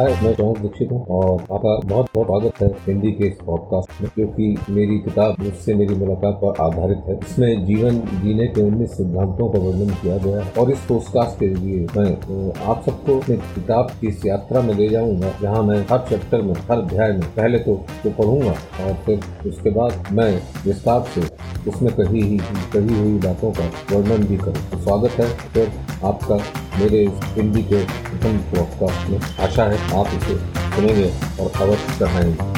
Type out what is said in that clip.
हाय मैं जॉन दीक्षित हूँ और आपका बहुत बहुत स्वागत है हिंदी के इस पॉडकास्ट में क्योंकि मेरी किताब मुझसे मेरी मुलाकात पर आधारित है। इसमें जीवन जीने के उन्नीस सिद्धांतों का वर्णन किया गया है और इस पॉडकास्ट के लिए मैं आप सबको अपनी किताब की इस यात्रा में ले जाऊँगा जहाँ मैं हर चैप्टर में हर अध्याय में पहले तो, तो पढ़ूँगा और फिर उसके बाद मैं विस्तार से उसमें कही ही, कही हुई बातों का वर्णन भी करूँ। तो स्वागत है। तो आपका, मेरे हिंदी के प्रथम आशा है आप इसे सुनेंगे और अवश्य चढ़ाएँगे